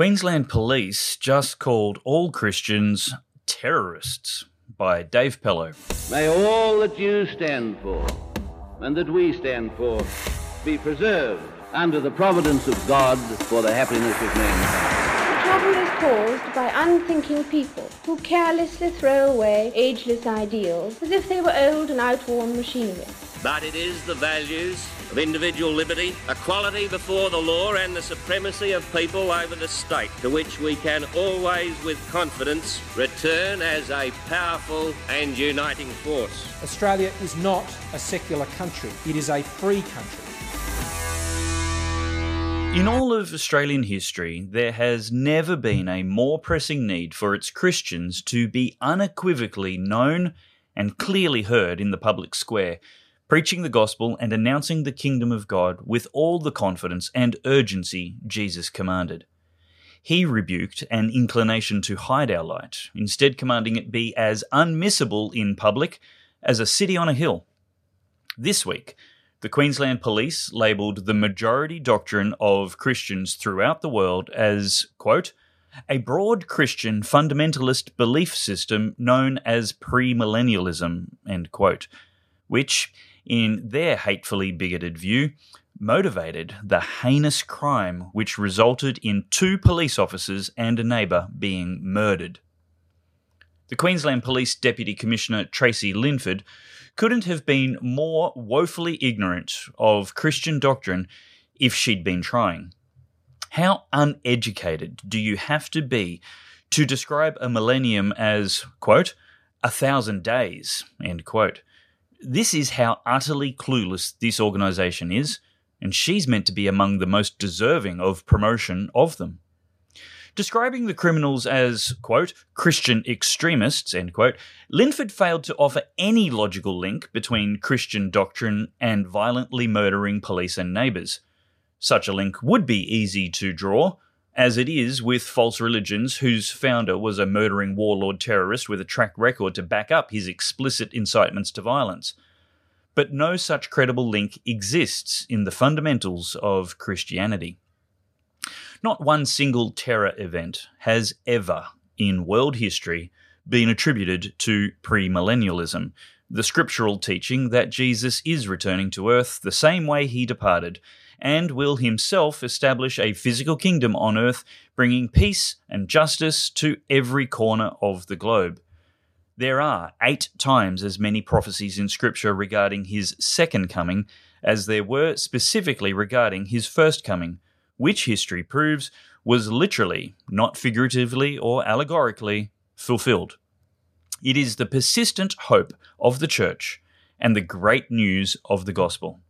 Queensland Police just called all Christians terrorists by Dave Pellowe. May all that you stand for and that we stand for be preserved under the providence of God for the happiness of mankind. Trouble is caused by unthinking people who carelessly throw away ageless ideals as if they were old and outworn machinery. But it is the values of individual liberty, equality before the law, and the supremacy of people over the state to which we can always, with confidence, return as a powerful and uniting force. Australia is not a secular country, it is a free country. In all of Australian history, there has never been a more pressing need for its Christians to be unequivocally known and clearly heard in the public square, preaching the gospel and announcing the kingdom of God with all the confidence and urgency Jesus commanded. He rebuked an inclination to hide our light, instead commanding it be as unmissable in public as a city on a hill. This week, the Queensland Police labelled the majority doctrine of Christians throughout the world as, quote, a broad Christian fundamentalist belief system known as premillennialism, end quote, which, in their hatefully bigoted view, motivated the heinous crime which resulted in two police officers and a neighbour being murdered. The Queensland Police Deputy Commissioner Tracy Linford couldn't have been more woefully ignorant of Christian doctrine if she'd been trying. How uneducated do you have to be to describe a millennium as, quote, a thousand days, end quote? This is how utterly clueless this organisation is, and she's meant to be among the most deserving of promotion of them describing the criminals as, quote, Christian extremists, end quote, Linford failed to offer any logical link between Christian doctrine and violently murdering police and neighbours. Such a link would be easy to draw, as it is with false religions whose founder was a murdering warlord terrorist with a track record to back up his explicit incitements to violence. But no such credible link exists in the fundamentals of Christianity. Not one single terror event has ever, in world history, been attributed to premillennialism, the scriptural teaching that Jesus is returning to earth the same way he departed, and will himself establish a physical kingdom on earth, bringing peace and justice to every corner of the globe. There are eight times as many prophecies in Scripture regarding his second coming as there were specifically regarding his first coming which history proves was literally, not figuratively or allegorically, fulfilled. It is the persistent hope of the Church and the great news of the gospel.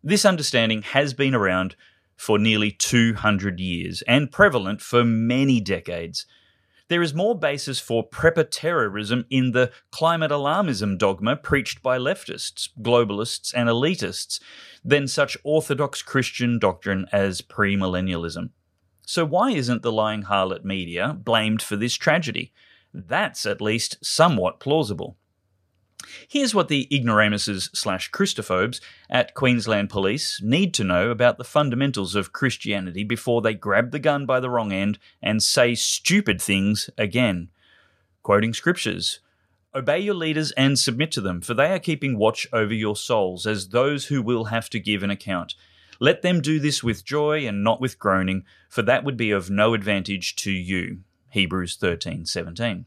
This understanding has been around for nearly 200 years and prevalent for many decades there is more basis for prepper terrorism in the climate alarmism dogma preached by leftists, globalists, and elitists than such orthodox Christian doctrine as premillennialism. So, why isn't the lying harlot media blamed for this tragedy? That's at least somewhat plausible. Here's what the ignoramuses slash Christophobes at Queensland Police need to know about the fundamentals of Christianity before they grab the gun by the wrong end and say stupid things again. Quoting scriptures Obey your leaders and submit to them, for they are keeping watch over your souls as those who will have to give an account. Let them do this with joy and not with groaning, for that would be of no advantage to you. Hebrews 13:17.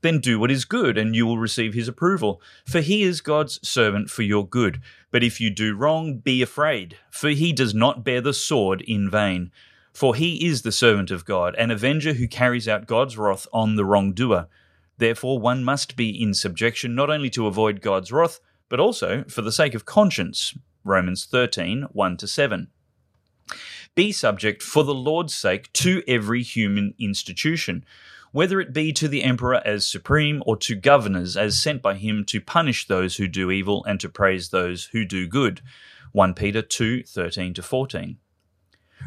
Then do what is good, and you will receive his approval. For he is God's servant for your good. But if you do wrong, be afraid, for he does not bear the sword in vain. For he is the servant of God, an avenger who carries out God's wrath on the wrongdoer. Therefore, one must be in subjection not only to avoid God's wrath, but also for the sake of conscience. Romans 13 1 7. Be subject for the Lord's sake to every human institution whether it be to the emperor as supreme or to governors as sent by him to punish those who do evil and to praise those who do good. 1 Peter 2 13 14.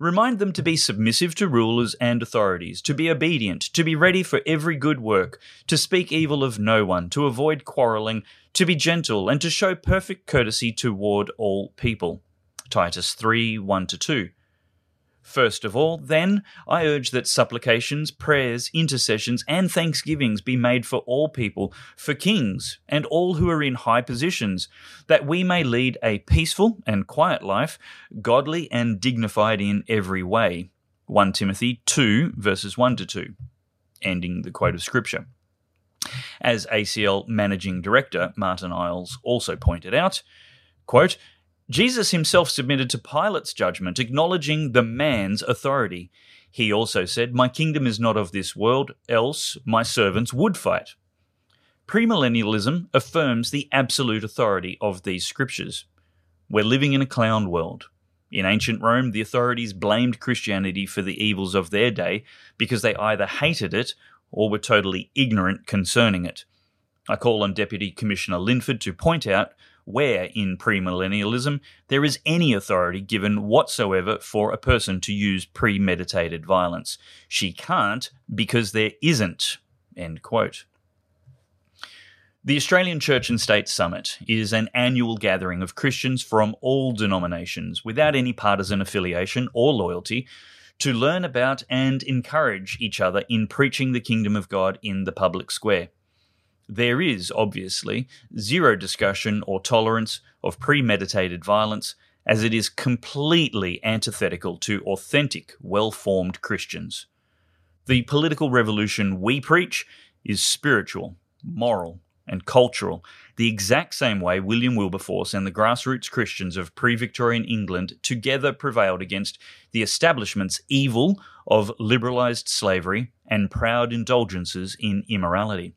Remind them to be submissive to rulers and authorities, to be obedient, to be ready for every good work, to speak evil of no one, to avoid quarreling, to be gentle, and to show perfect courtesy toward all people. Titus 3 1 2. First of all, then, I urge that supplications, prayers, intercessions, and thanksgivings be made for all people, for kings, and all who are in high positions, that we may lead a peaceful and quiet life, godly and dignified in every way. 1 Timothy 2, verses 1 to 2. Ending the quote of Scripture. As ACL Managing Director Martin Iles also pointed out, quote, Jesus himself submitted to Pilate's judgment, acknowledging the man's authority. He also said, My kingdom is not of this world, else my servants would fight. Premillennialism affirms the absolute authority of these scriptures. We're living in a clown world. In ancient Rome, the authorities blamed Christianity for the evils of their day because they either hated it or were totally ignorant concerning it. I call on Deputy Commissioner Linford to point out where in premillennialism there is any authority given whatsoever for a person to use premeditated violence. She can't because there isn't. End quote. The Australian Church and State Summit is an annual gathering of Christians from all denominations without any partisan affiliation or loyalty to learn about and encourage each other in preaching the kingdom of God in the public square. There is, obviously, zero discussion or tolerance of premeditated violence, as it is completely antithetical to authentic, well formed Christians. The political revolution we preach is spiritual, moral, and cultural, the exact same way William Wilberforce and the grassroots Christians of pre Victorian England together prevailed against the establishment's evil of liberalised slavery and proud indulgences in immorality.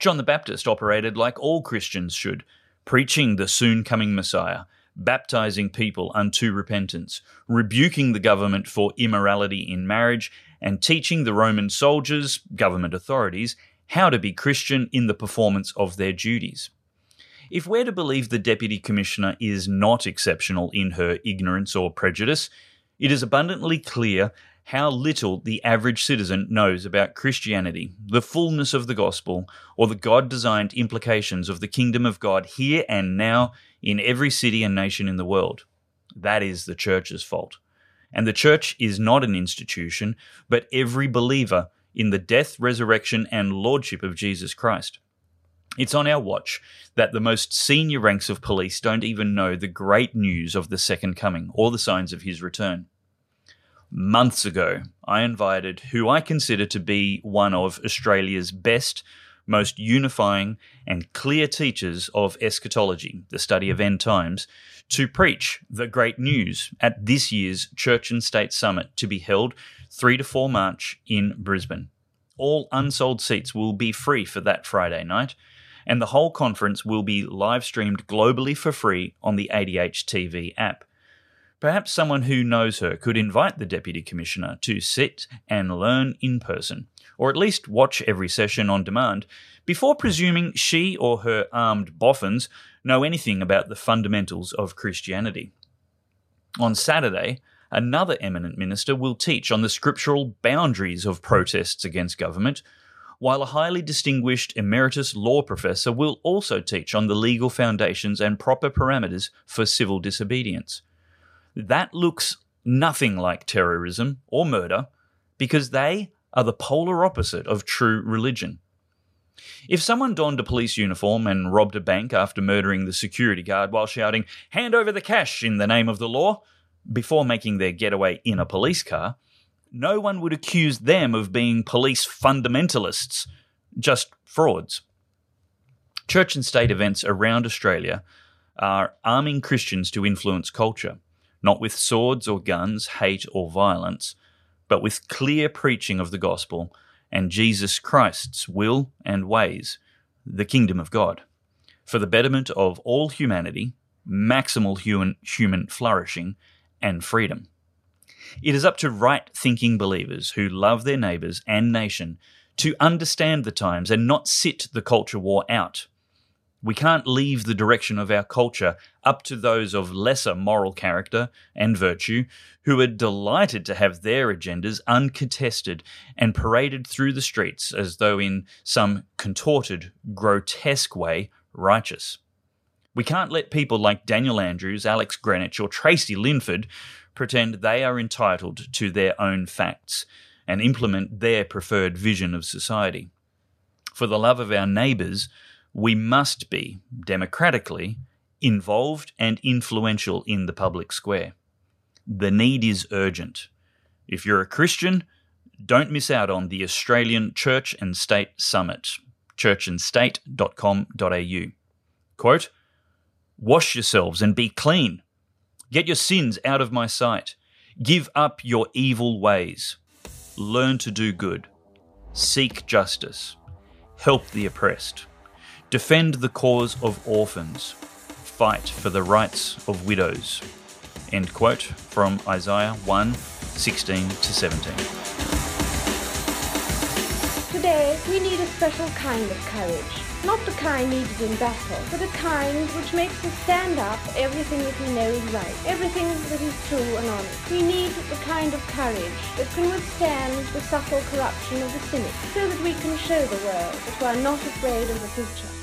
John the Baptist operated like all Christians should, preaching the soon coming Messiah, baptizing people unto repentance, rebuking the government for immorality in marriage, and teaching the Roman soldiers, government authorities, how to be Christian in the performance of their duties. If we're to believe the Deputy Commissioner is not exceptional in her ignorance or prejudice, it is abundantly clear how little the average citizen knows about Christianity, the fullness of the gospel, or the God designed implications of the kingdom of God here and now in every city and nation in the world. That is the church's fault. And the church is not an institution, but every believer in the death, resurrection, and lordship of Jesus Christ. It's on our watch that the most senior ranks of police don't even know the great news of the second coming or the signs of his return months ago, I invited who I consider to be one of Australia's best, most unifying, and clear teachers of eschatology, the study of end times, to preach the great news at this year's Church and State Summit to be held 3 to 4 March in Brisbane. All unsold seats will be free for that Friday night, and the whole conference will be live streamed globally for free on the ADH TV app. Perhaps someone who knows her could invite the Deputy Commissioner to sit and learn in person, or at least watch every session on demand, before presuming she or her armed boffins know anything about the fundamentals of Christianity. On Saturday, another eminent minister will teach on the scriptural boundaries of protests against government, while a highly distinguished emeritus law professor will also teach on the legal foundations and proper parameters for civil disobedience. That looks nothing like terrorism or murder because they are the polar opposite of true religion. If someone donned a police uniform and robbed a bank after murdering the security guard while shouting, Hand over the cash in the name of the law, before making their getaway in a police car, no one would accuse them of being police fundamentalists, just frauds. Church and state events around Australia are arming Christians to influence culture not with swords or guns, hate or violence, but with clear preaching of the gospel and Jesus Christ's will and ways, the kingdom of God, for the betterment of all humanity, maximal human, human flourishing, and freedom. It is up to right thinking believers who love their neighbours and nation to understand the times and not sit the culture war out. We can't leave the direction of our culture up to those of lesser moral character and virtue who are delighted to have their agendas uncontested and paraded through the streets as though in some contorted, grotesque way righteous. We can't let people like Daniel Andrews, Alex Greenwich, or Tracy Linford pretend they are entitled to their own facts and implement their preferred vision of society. For the love of our neighbours, we must be, democratically, involved and influential in the public square. The need is urgent. If you're a Christian, don't miss out on the Australian Church and State Summit, churchandstate.com.au. Quote, Wash yourselves and be clean. Get your sins out of my sight. Give up your evil ways. Learn to do good. Seek justice. Help the oppressed. Defend the cause of orphans. Fight for the rights of widows. End quote from Isaiah 1 16 to 17. Today, we need a special kind of courage. Not the kind needed in battle, but the kind which makes us stand up for everything that we know is right, everything that is true and honest. We need the kind of courage that can withstand the subtle corruption of the cynic, so that we can show the world that we are not afraid of the future.